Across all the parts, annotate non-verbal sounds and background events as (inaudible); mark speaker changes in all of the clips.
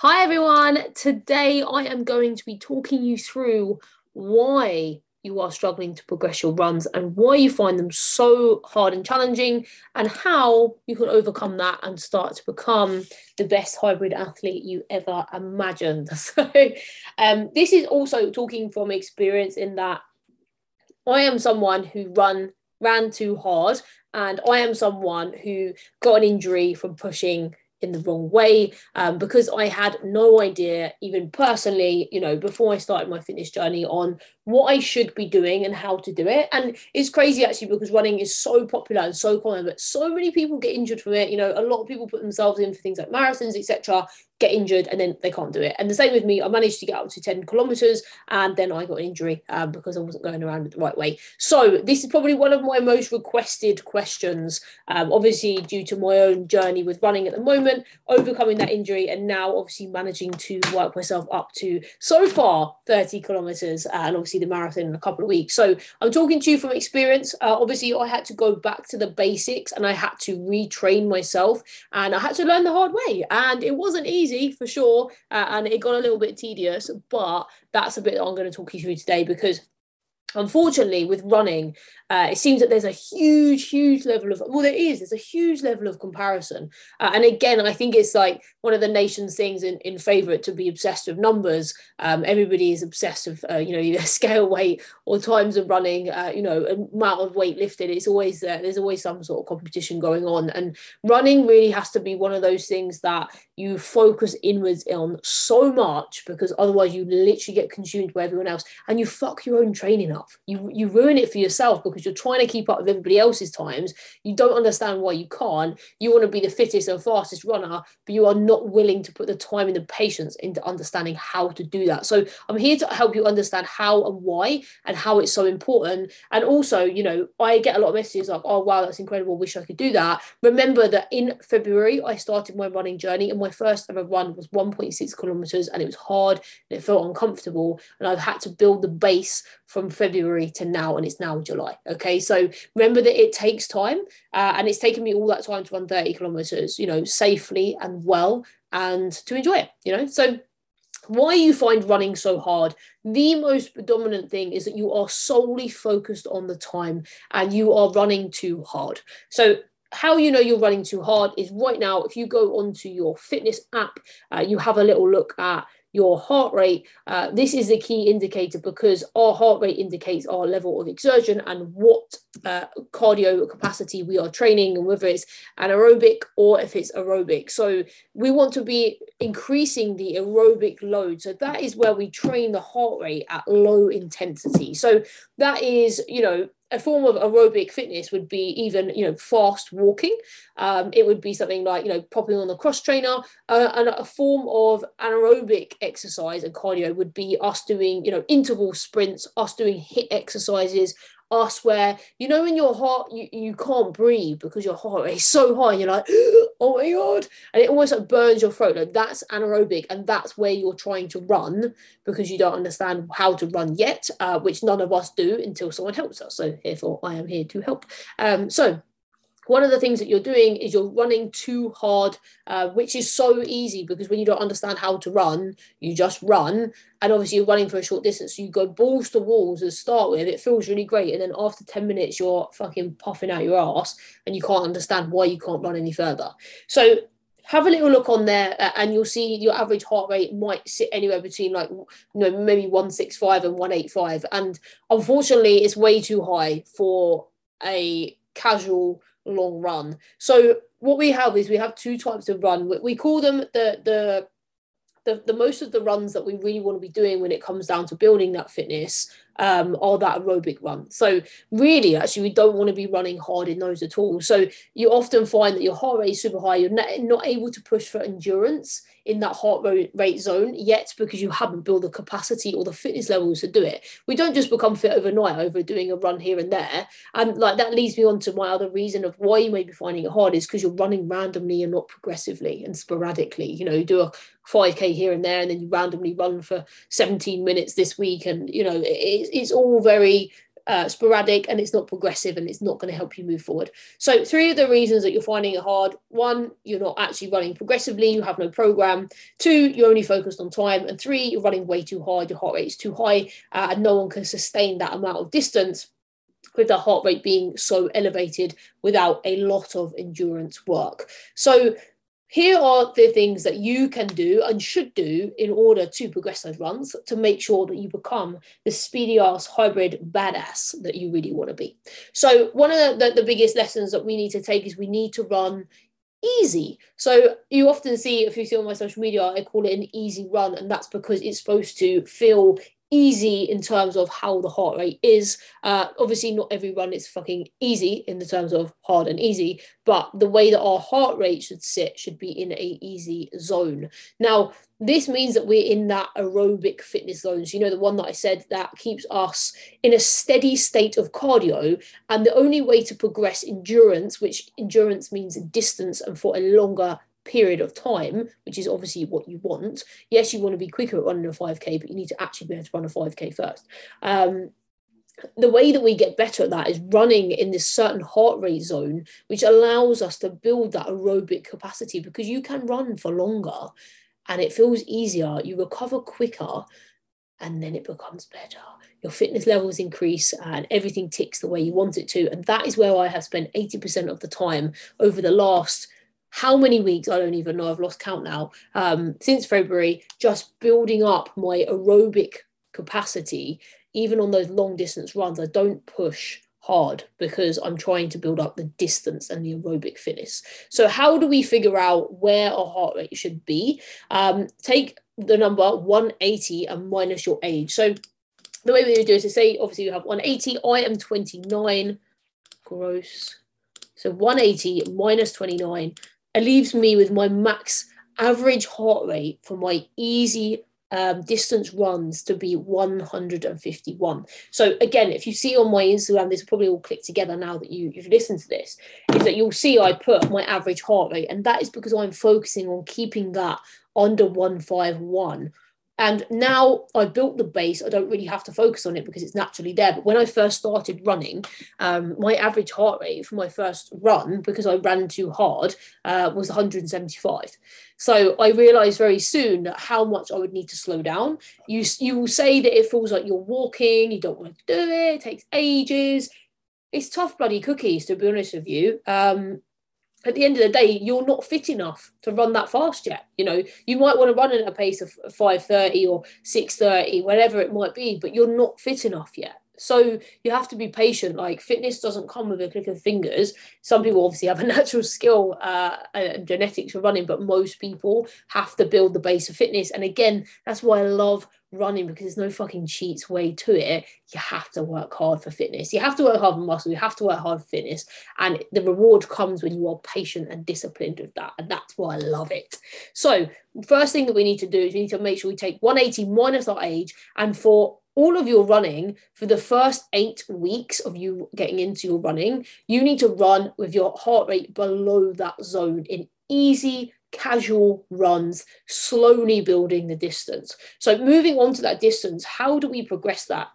Speaker 1: Hi, everyone. Today I am going to be talking you through why you are struggling to progress your runs and why you find them so hard and challenging, and how you can overcome that and start to become the best hybrid athlete you ever imagined. (laughs) So, um, this is also talking from experience in that I am someone who run ran too hard, and I am someone who got an injury from pushing in the wrong way um, because I had no idea, even personally, you know, before I started my fitness journey on what I should be doing and how to do it. And it's crazy actually because running is so popular and so common, but so many people get injured from it. You know, a lot of people put themselves in for things like marathons, etc., get injured and then they can't do it. And the same with me, I managed to get up to 10 kilometers and then I got an injury um, because I wasn't going around the right way. So, this is probably one of my most requested questions, um, obviously, due to my own journey with running at the moment, overcoming that injury, and now obviously managing to work myself up to so far 30 kilometers uh, and obviously the marathon in a couple of weeks. So, I'm talking to you from experience. Uh, obviously, I had to go back to the basics and I had to retrain myself and I had to learn the hard way. And it wasn't easy for sure, uh, and it got a little bit tedious. But that's a bit that I'm going to talk you through today because unfortunately with running uh, it seems that there's a huge huge level of well there is there's a huge level of comparison. Uh, and again i think it's like one of the nation's things in, in favor to be obsessed with numbers. Um, everybody is obsessed with uh, you know either (laughs) scale weight or times of running uh, you know amount of weight lifted. It's always there. There's always some sort of competition going on. And running really has to be one of those things that you focus inwards on so much because otherwise you literally get consumed by everyone else and you fuck your own training up you you ruin it for yourself because you're trying to keep up with everybody else's times. You don't understand why you can't. You want to be the fittest and fastest runner, but you are not willing to put the time and the patience into understanding how to do that. So I'm here to help you understand how and why and how it's so important. And also, you know, I get a lot of messages like, "Oh wow, that's incredible. Wish I could do that." Remember that in February I started my running journey, and my first ever run was 1.6 kilometers, and it was hard and it felt uncomfortable, and I've had to build the base from February to now, and it's now July. Okay, so remember that it takes time, uh, and it's taken me all that time to run 30 kilometers, you know, safely and well, and to enjoy it, you know. So, why you find running so hard the most predominant thing is that you are solely focused on the time and you are running too hard so how you know you're running too hard is right now if you go onto your fitness app uh, you have a little look at your heart rate. Uh, this is a key indicator because our heart rate indicates our level of exertion and what uh, cardio capacity we are training, and whether it's anaerobic or if it's aerobic. So we want to be increasing the aerobic load. So that is where we train the heart rate at low intensity. So that is, you know, a form of aerobic fitness would be even you know fast walking. Um, it would be something like you know popping on the cross trainer. Uh, and a form of anaerobic exercise and cardio would be us doing you know interval sprints us doing HIIT exercises us where you know in your heart you, you can't breathe because your heart is so high you're like (gasps) oh my god. And it almost like burns your throat. Like that's anaerobic and that's where you're trying to run because you don't understand how to run yet uh, which none of us do until someone helps us. So therefore i am here to help. Um, so one of the things that you're doing is you're running too hard, uh, which is so easy because when you don't understand how to run, you just run. And obviously, you're running for a short distance. So you go balls to walls to start with. It feels really great. And then after 10 minutes, you're fucking puffing out your ass and you can't understand why you can't run any further. So have a little look on there uh, and you'll see your average heart rate might sit anywhere between like you know maybe 165 and 185 and unfortunately it's way too high for a casual long run. So what we have is we have two types of run. We call them the the the, the most of the runs that we really want to be doing when it comes down to building that fitness um, are that aerobic run. So really, actually, we don't want to be running hard in those at all. So you often find that your heart rate is super high. You're not, not able to push for endurance in that heart rate zone yet because you haven't built the capacity or the fitness levels to do it. We don't just become fit overnight over doing a run here and there. And like that leads me on to my other reason of why you may be finding it hard is because you're running randomly and not progressively and sporadically. You know, you do a 5k here and there and then you randomly run for 17 minutes this week and you know it, it's all very uh, sporadic and it's not progressive and it's not going to help you move forward. So, three of the reasons that you're finding it hard one, you're not actually running progressively, you have no program. Two, you're only focused on time. And three, you're running way too hard, your heart rate is too high, uh, and no one can sustain that amount of distance with the heart rate being so elevated without a lot of endurance work. So, here are the things that you can do and should do in order to progress those runs to make sure that you become the speedy ass hybrid badass that you really want to be. So, one of the, the, biggest lessons that we need to take is we need to run easy. So you often see, if you see on my social media, I call it an easy run, and that's because it's supposed to feel easy in terms of how the heart rate is. Uh, obviously, not every run is fucking easy in the terms of hard and easy, but the way that our heart rate should sit should be in a easy zone. Now, this means that we're in that aerobic fitness zones. You know, the one that I said that keeps us in a steady state of cardio. And the only way to progress endurance, which endurance means distance and for a longer period of time, which is obviously what you want. Yes, you want to be quicker at running a 5K, but you need to actually be able to run a 5K first. Um, the way that we get better at that is running in this certain heart rate zone, which allows us to build that aerobic capacity because you can run for longer and it feels easier. You recover quicker and then it becomes better. Your fitness levels increase and everything ticks the way you want it to. And that is where I have spent 80% of the time over the last how many weeks I don't even know. I've lost count now. Um, since February, just building up my aerobic capacity, even on those long distance runs. I don't push hard because I'm trying to build up the distance and the aerobic fitness. So, how do we figure out where our heart rate should be? Um, take the number 180 and minus your age. So, the way we do is to say, obviously, you have 180. I am 29. Gross. So 180 minus 29 it leaves me with my max average heart rate for my easy um, distance runs to be 151. So again, if you see on my Instagram, this will probably all click together now that you, you've listened to this, is that you'll see I put my average heart rate, and that is because I'm focusing on keeping that under 151 and now I've built the base, I don't really have to focus on it because it's naturally there. But when I first started running, um, my average heart rate for my first run, because I ran too hard, uh, was 175. So I realized very soon how much I would need to slow down. You, you will say that it feels like you're walking, you don't want to do it, it takes ages. It's tough bloody cookies, to be honest with you. Um, at the end of the day, you're not fit enough to run that fast yet. You know, you might want to run at a pace of 5:30 or 6:30, whatever it might be, but you're not fit enough yet. So you have to be patient. Like fitness doesn't come with a click of fingers. Some people obviously have a (laughs) natural skill uh, and genetics for running, but most people have to build the base of fitness. And again, that's why I love running because there's no fucking cheats way to it. You have to work hard for fitness. You have to work hard for muscle. You have to work hard for fitness. And the reward comes when you are patient and disciplined with that. And that's why I love it. So, first thing that we need to do is we need to make sure we take 180 minus our age. And for all of your running, for the first eight weeks of you getting into your running, you need to run with your heart rate below that zone in easy casual runs, slowly building the distance. So, moving on to that distance, how do we progress that?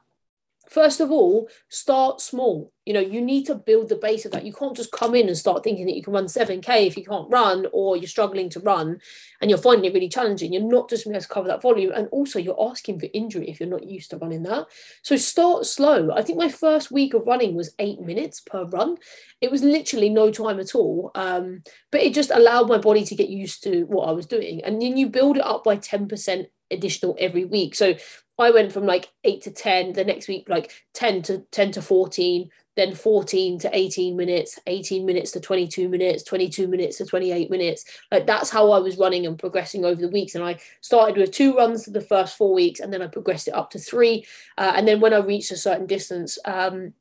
Speaker 1: First of all, start small. You know, you need to build the base of that. You can't just come in and start thinking that you can run 7K if you can't run or you're struggling to run and you're finding it really challenging. You're not just going to cover that volume. And also, you're asking for injury if you're not used to running that. So start slow. I think my first week of running was eight minutes per run. It was literally no time at all. Um, but it just allowed my body to get used to what I was doing. And then you build it up by 10% additional every week. So I went from like eight to 10, the next week, like 10 to 10 to 14, then 14 to 18 minutes, 18 minutes to 22 minutes, 22 minutes to 28 minutes. Like that's how I was running and progressing over the weeks. And I started with two runs for the first four weeks, and then I progressed it up to three. Uh, and then when I reached a certain distance, um,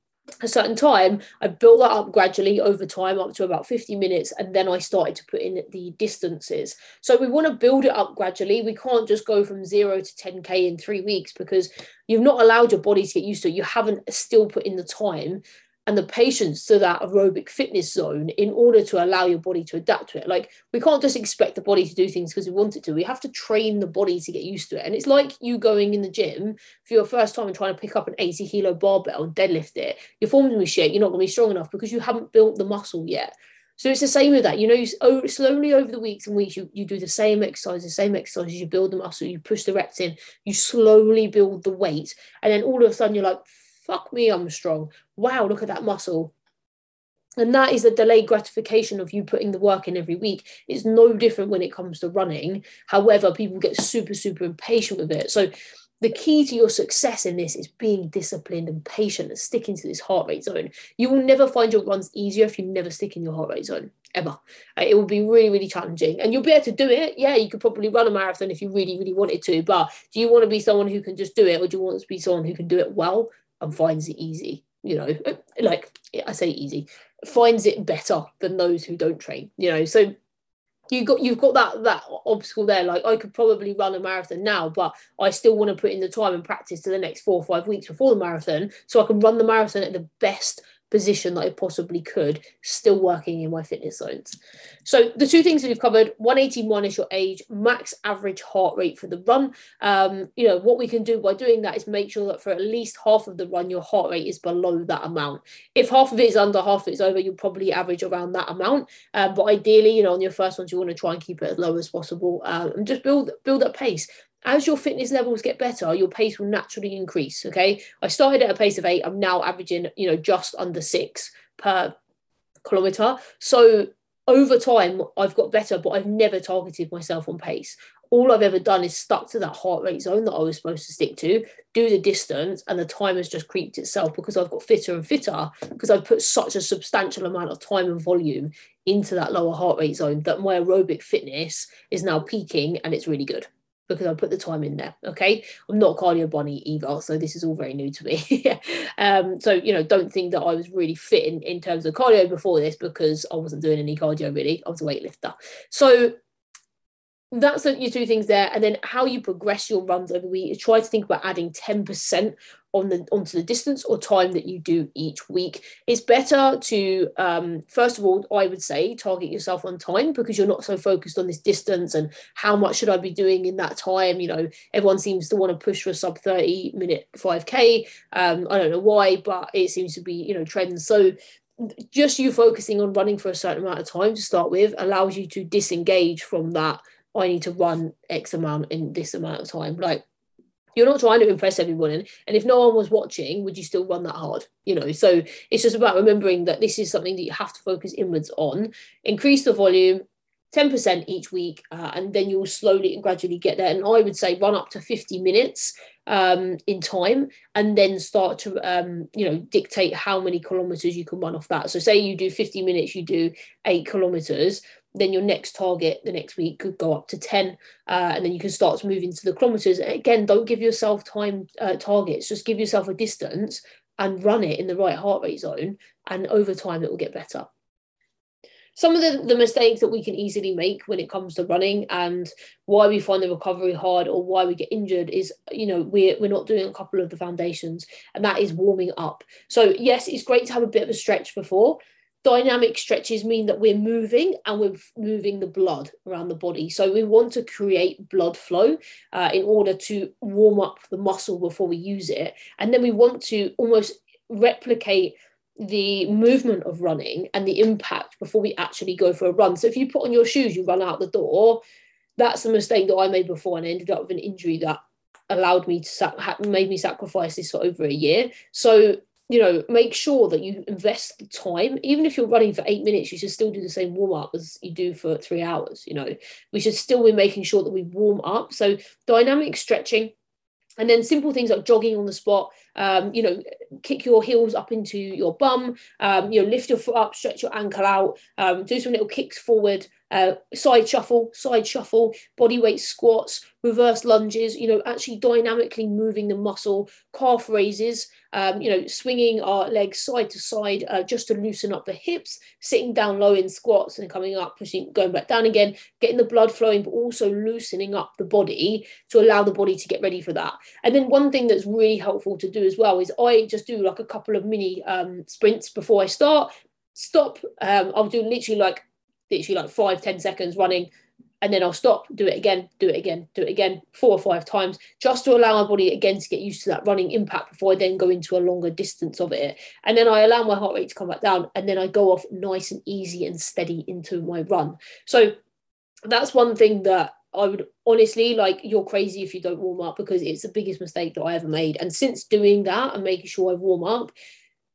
Speaker 1: a certain time, I built that up gradually over time up to about 50 minutes, and then I started to put in the distances. So we want to build it up gradually. We can't just go from zero to 10k in three weeks because you've not allowed your body to get used to it. You haven't still put in the time and the patience to that aerobic fitness zone in order to allow your body to adapt to it. Like we can't just expect the body to do things because we want it to. We have to train the body to get used to it. And it's like you going in the gym for your first time and trying to pick up an 80 kilo barbell and deadlift it. Your form's gonna be shit. You're not gonna be strong enough because you haven't built the muscle yet. So it's the same with that. You know, you oh, slowly over the weeks and weeks, you, you do the same exercise, the same exercises, you build the muscle, you push the reps in, you slowly build the weight. And then all of a sudden you're like, fuck me, I'm strong. Wow, look at that muscle. And that is the delayed gratification of you putting the work in every week. It's no different when it comes to running. However, people get super, super impatient with it. So the key to your success in this is being disciplined and patient and sticking to this heart rate zone. You will never find your runs easier if you never stick in your heart rate zone, ever. Uh, it will be really, really challenging. And you'll be able to do it. Yeah, you could probably run a marathon if you really, really wanted to. But do you want to be someone who can just do it or do you want to be someone who can do it well and finds it easy? You know, (laughs) like I say easy, finds it better than those who don't train, you know. So you got you've got that that obstacle there. Like I could probably run a marathon now, but I still want to put in the time and practice to the next four or five weeks before the marathon, so I can run the marathon at the best position that I possibly could, still working in my fitness zones. So the two things that we've covered: 181 is your age, max average heart rate for the run. Um, you know what we can do by doing that is make sure that for at least half of the run, your heart rate is below that amount. If half of it is under, half of it is over, you'll probably average around that amount. Um, but ideally, you know, on your first ones, you want to try and keep it as low as possible um, and just build build up pace as your fitness levels get better, your pace will naturally increase. Okay. I started at a pace of eight. I'm now averaging, you know, just under six per kilometer. So over time, I've got better, but I've never targeted myself on pace. All I've ever done is stuck to that heart rate zone that I was supposed to stick to, do the distance, and the time has just creeped itself because I've got fitter and fitter because I've put such a substantial amount of time and volume into that lower heart rate zone that my aerobic fitness is now peaking and it's really good because I put the time in there. Okay. I'm not cardio bunny either. So this is all very new to me. (laughs) um, so, you know, don't think that I was really fit in, in terms of cardio before this because I wasn't doing any cardio really. I was a weightlifter. So that's your two things there. And then how you progress your runs over the week is try to think about adding 10% on the onto the distance or time that you do each week. It's better to um, first of all, I would say, target yourself on time because you're not so focused on this distance and how much should I be doing in that time. You know, everyone seems to want to push for a sub 30 minute 5k. Um, I don't know why, but it seems to be, you know, trends. So just you focusing on running for a certain amount of time to start with allows you to disengage from that. I need to run X amount in this amount of time. Like you're not trying to impress everyone and, if no one was watching would you still run that hard you know? So it's just about remembering that this is something that you have to focus inwards on. Increase the volume 10% each week uh, and then you'll slowly and gradually get there. And i would say run up to 50 minutes um, in time and then start to um, you know dictate how many kilometers you can run off that. So say you do 50 minutes you do eight kilometers then your next target the next week could go up to 10 uh, and then you can start moving to the kilometers again don't give yourself time uh, targets just give yourself a distance and run it in the right heart rate zone and over time it will get better. Some of the, the mistakes that we can easily make when it comes to running and why we find the recovery hard or why we get injured is you know we're, we're not doing a couple of the foundations and that is warming up. So yes it's great to have a bit of a stretch before dynamic stretches mean that we're moving and we're moving the blood around the body. So we want to create blood flow uh, in order to warm up the muscle before we use it. And then we want to almost replicate the movement of running and the impact before we actually go for a run. So if you put on your shoes, you run out the door. That's a mistake that I made before and I ended up with an injury that allowed me to made me sacrifice this for over a year. So you know, make sure that you invest the time. Even if you're running for eight minutes, you should still do the same warm up as you do for three hours. You know, we should still be making sure that we warm up. So, dynamic stretching, and then simple things like jogging on the spot. Um, you know, kick your heels up into your bum. Um, you know, lift your foot up, stretch your ankle out. Um, do some little kicks forward. Uh, side shuffle, side shuffle, body weight squats, reverse lunges. You know, actually dynamically moving the muscle, calf raises um, you know, swinging our legs side to side uh, just to loosen up the hips, sitting down low in squats and coming up, pushing, going back down again, getting the blood flowing, but also loosening up the body to allow the body to get ready for that. And then one thing that's really helpful to do do as well is I just do like a couple of mini um, sprints before I start. Stop. Um, I'll do literally like literally like five ten seconds running, and then I'll stop, do it again, do it again, do it again, four or five times, just to allow my body again to get used to that running impact before I then go into a longer distance of it. And then I allow my heart rate to come back down, and then I go off nice and easy and steady into my run. So that's one thing that I would honestly like you're crazy if you don't warm up because it's the biggest mistake that I ever made. And since doing that and making sure I warm up,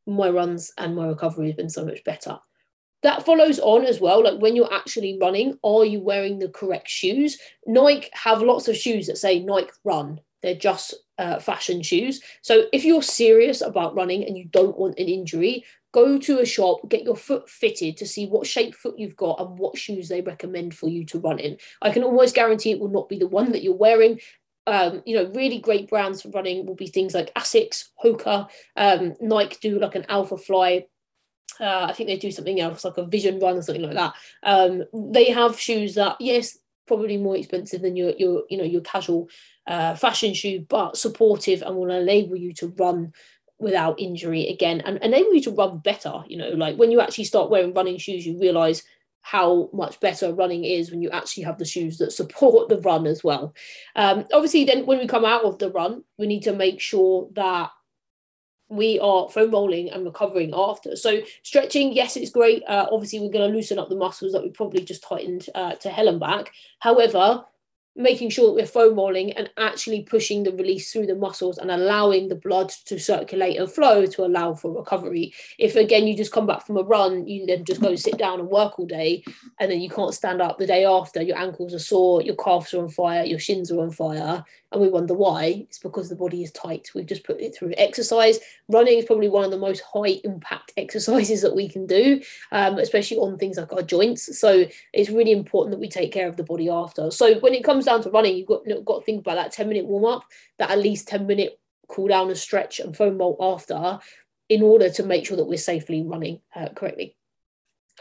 Speaker 1: my runs and my recovery has been so much better. That follows on as well like when you're actually running are you wearing the correct shoes? Nike have lots of shoes that say nike run. They're just uh, fashion shoes. So if you're serious about running and you don't want an injury go to a shop get your foot fitted to see what shape foot you've got and what shoes they recommend for you to run in. I can almost guarantee it will not be the one that you're wearing. Um, you know, really great brands for running will be things like Asics, Hoka, um, Nike do like an Alphafly. Uh, I think they do something else like a vision run or something like that. Um, they have shoes that yes, probably more expensive than your your you know your casual uh, fashion shoe, but supportive and will enable you to run without injury again and enable you to run better. You know, like when you actually start wearing running shoes, you realize how much better running is when you actually have the shoes that support the run as well. Um, obviously, then when we come out of the run, we need to make sure that we are foam rolling and recovering after. So stretching, yes, it's great. Uh, obviously, we're going to loosen up the muscles that we probably just tightened uh, to hell and back. However, making sure that we're foam rolling and actually pushing the release through the muscles and allowing the blood to circulate and flow to allow for recovery. If again you just come back from a run, you then just go sit down and work all day, and then you can't stand up the day after, your ankles are sore, your calves are on fire, your shins are on fire, and we wonder why. It's because the body is tight. We've just put it through exercise. Running is probably one of the most high impact (laughs) exercises that we can do, um, especially on things like our joints. So it's really important that we take care of the body after. So when it comes down to running, you've got, got to think about that 10 minute warm up, that at least 10 minute cool down and stretch and foam roll after in order to make sure that we're safely running uh, correctly.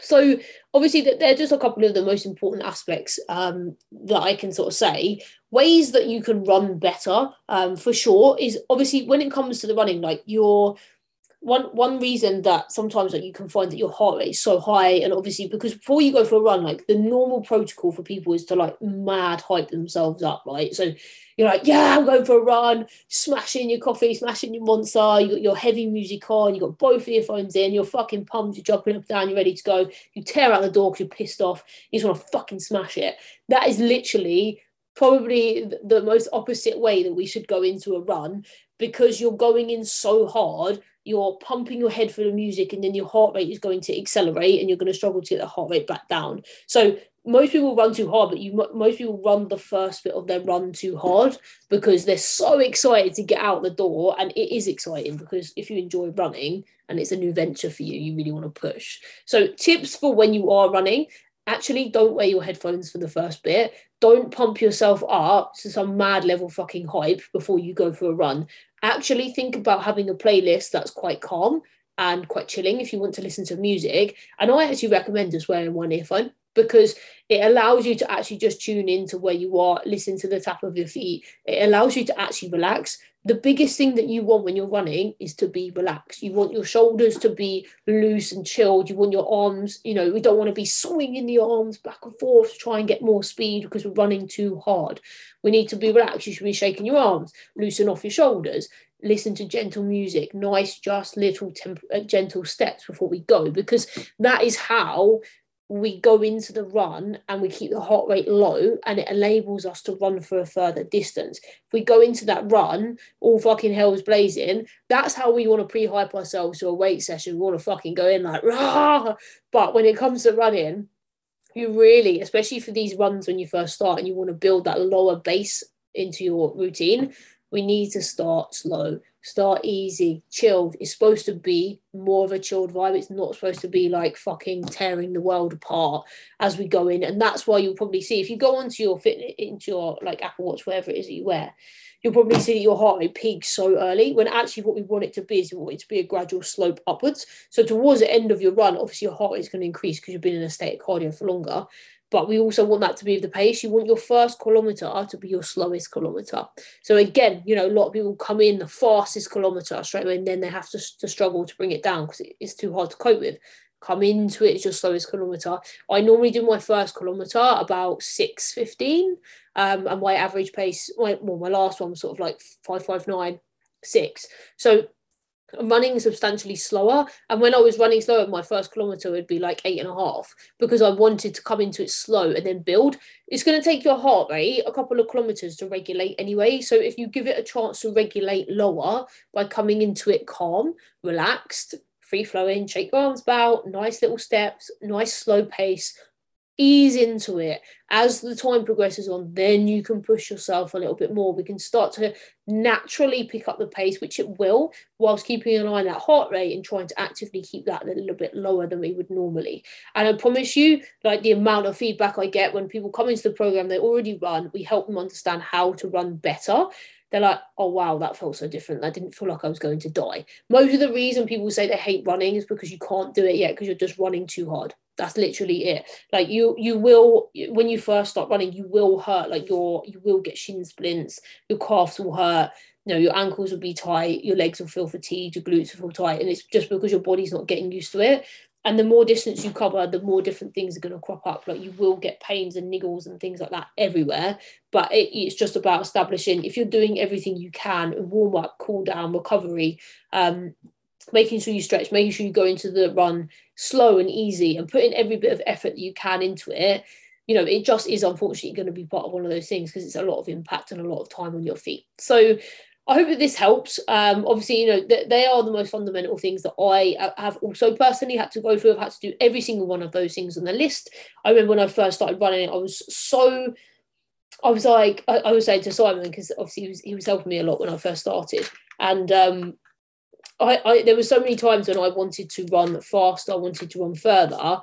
Speaker 1: So obviously they're just a couple of the most important aspects um, that I can sort of say. Ways that you can run better, um, for sure, is obviously when it comes to the running, like your one one reason that sometimes like you can find that your heart rate is so high and obviously because before you go for a run like the normal protocol for people is to like mad hype themselves up right? So you're like yeah i'm going for a run smashing your coffee smashing your monster you got your heavy music on you got both of your earphones in you're fucking pumped you're jumping up and down you're ready to go you tear out the door because you're pissed off you just want to fucking smash it. That is literally probably the most opposite way that we should go into a run because you're going in so hard you're pumping your head for the music and then your heart rate is going to accelerate and you're going to struggle to get the heart rate back down. So most people run too hard but you most people run the first bit of their run too hard because they're so excited to get out the door and it is exciting because if you enjoy running and it's a new venture for you you really want to push. So tips for when you are running. Actually don't wear your headphones for the first bit. Don't pump yourself up to some mad level fucking hype before you go for a run actually think about having a playlist that's quite calm and quite chilling if you want to listen to music. And I actually recommend just wearing one earphone because it allows you to actually just tune into where you are, listen to the tap of your feet. It allows you to actually relax the biggest thing that you want when you're running is to be relaxed. You want your shoulders to be loose and chilled. You want your arms, you know, we don't want to be swinging the arms back and forth to try and get more speed because we're running too hard. We need to be relaxed. You should be shaking your arms, loosen off your shoulders, listen to gentle music, nice, just little temp- uh, gentle steps before we go, because that is how we go into the run and we keep the heart rate low and it enables us to run for a further distance. If we go into that run, all fucking hell's blazing, that's how we want to pre-hype ourselves to a weight session. We want to fucking go in like, Rah! but when it comes to running, you really, especially for these runs when you first start and you want to build that lower base into your routine, we need to start slow start easy, chilled. It's supposed to be more of a chilled vibe. It's not supposed to be like fucking tearing the world apart as we go in. And that's why you'll probably see if you go onto your fit into your like Apple Watch, whatever it is that you wear, you'll probably see that your heart rate peaks so early when actually what we want it to be is we want it to be a gradual slope upwards. So towards the end of your run, obviously your heart rate is going to increase because you've been in a state of cardio for longer. But we also want that to be the pace. You want your first kilometer to be your slowest kilometer. So again, you know, a lot of people come in the fastest kilometer straight away, and then they have to, to struggle to bring it down because it's too hard to cope with. Come into it as your slowest kilometer. I normally do my first kilometer about six fifteen, um, and my average pace, my, well, my last one was sort of like five five nine six. So running substantially slower. And when I was running slower, my first kilometer would be like eight and a half because I wanted to come into it slow and then build. It's going to take your heart rate a couple of kilometers to regulate anyway. So if you give it a chance to regulate lower by coming into it calm, relaxed, free flowing, shake your arms about, nice little steps, nice slow pace, ease into it. As the time progresses on then you can push yourself a little bit more. We can start to naturally pick up the pace which it will whilst keeping an eye on that heart rate and trying to actively keep that a little bit lower than we would normally. And i promise you like the amount of feedback i get when people come into the program they already run we help them understand how to run better. They're like, oh wow, that felt so different. I didn't feel like I was going to die. Most of the reason people say they hate running is because you can't do it yet because you're just running too hard that's literally it. Like you you will when you first start running you will hurt like your you will get shin splints your calves will hurt you know your ankles will be tight your legs will feel fatigued your glutes will feel tight and it's just because your body's not getting used to it. And the more distance you cover the more different things are going to crop up. Like you will get pains and niggles and things like that everywhere. But it, it's just about establishing if you're doing everything you can warm up cool down recovery um, making sure you stretch, making sure you go into the run slow and easy and putting every bit of effort that you can into it, you know, it just is unfortunately going to be part of one of those things because it's a lot of impact and a lot of time on your feet. So I hope that this helps. Um, obviously, you know, th- they are the most fundamental things that I have also personally had to go through. I've had to do every single one of those things on the list. I remember when I first started running, it, I was so I was like, I, I was saying to Simon because obviously he was he was helping me a lot when I first started, and um, I, I there were so many times when I wanted to run fast, I wanted to run further,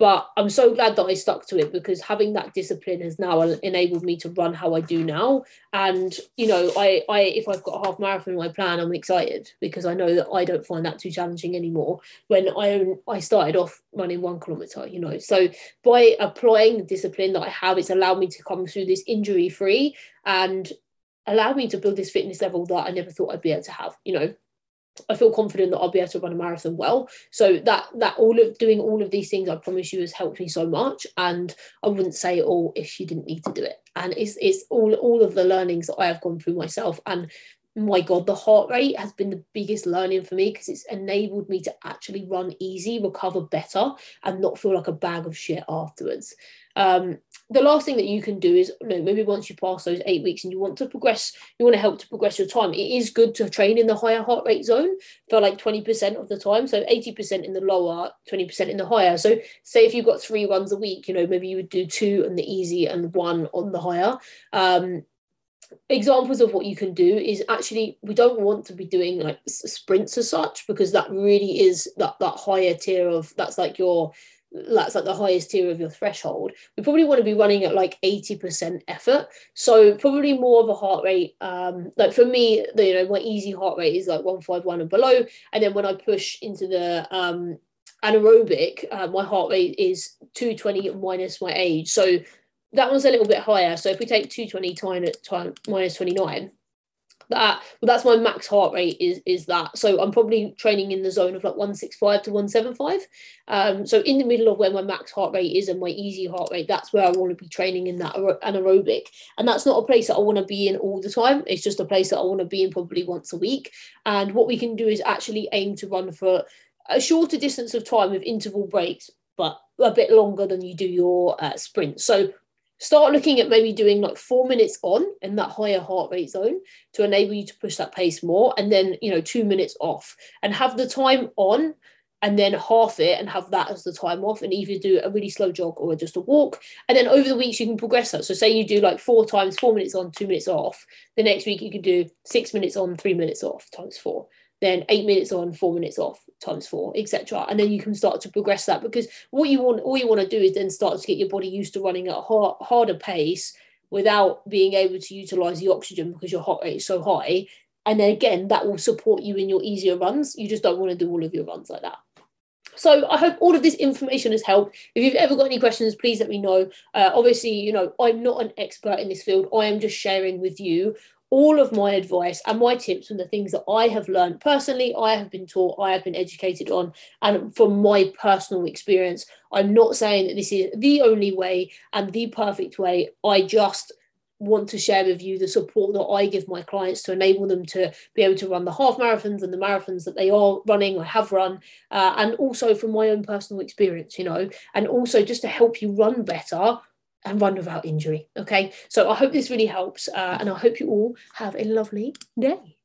Speaker 1: but I'm so glad that I stuck to it because having that discipline has now enabled me to run how I do now. And you know, I, I if I've got a half marathon in my plan, I'm excited because I know that I don't find that too challenging anymore. When I I started off running one kilometer, you know, so by applying the discipline that I have, it's allowed me to come through this injury free and allowed me to build this fitness level that I never thought I'd be able to have. You know, I feel confident that I'll be able to run a marathon well. So that that all of doing all of these things, I promise you, has helped me so much. And I wouldn't say it all if you didn't need to do it. And it's it's all all of the learnings that I have gone through myself. And my god, the heart rate has been the biggest learning for me because it's enabled me to actually run easy, recover better, and not feel like a bag of shit afterwards. Um, the last thing that you can do is you know, maybe once you pass those eight weeks and you want to progress, you want to help to progress your time. It is good to train in the higher heart rate zone for like 20% of the time. So 80% in the lower, 20% in the higher. So say if you've got three runs a week, you know, maybe you would do two on the easy and one on the higher. Um, examples of what you can do is actually we don't want to be doing like sprints as such because that really is that that higher tier of that's like your that's like the highest tier of your threshold we probably want to be running at like 80% effort. So probably more of a heart rate um like for me the, you know my easy heart rate is like 151 and below. And then when i push into the um anaerobic uh, my heart rate is 220 minus my age. So that one's a little bit higher. So if we take 220 time, time minus 29 that well, that's my max heart rate is is that. So i'm probably training in the zone of like 165 to 175 um so in the middle of where my max heart rate is and my easy heart rate that's where i want to be training in that anaerobic. And that's not a place that i want to be in all the time. It's just a place that i want to be in probably once a week. And what we can do is actually aim to run for a shorter distance of time with interval breaks but a bit longer than you do your uh, sprint so start looking at maybe doing like four minutes on in that higher heart rate zone to enable you to push that pace more and then you know two minutes off. And have the time on and then half it and have that as the time off and either do a really slow jog or just a walk. And then over the weeks you can progress that. So say you do like four times four minutes on two minutes off. The next week you can do six minutes on three minutes off times four then eight minutes on, four minutes off, times four, etc. And then you can start to progress that because what you want, all you want to do is then start to get your body used to running at a hard, harder pace without being able to utilize the oxygen because your heart rate is so high. And then again, that will support you in your easier runs. You just don't want to do all of your runs like that. so I hope all of this information has helped. If you've ever got any questions, please let me know. Uh, obviously, you know, I'm not an expert in this field. I am just sharing with you all of my advice and my tips and the things that I have learned personally, I have been taught, I have been educated on, and from my personal experience. I'm not saying that this is the only way and the perfect way. I just want to share with you the support that I give my clients to enable them to be able to run the half marathons and the marathons that they are running or have run, uh, and also from my own personal experience, you know, and also just to help you run better and run without injury. Okay, so I hope this really helps, uh, and I hope you all have a lovely day.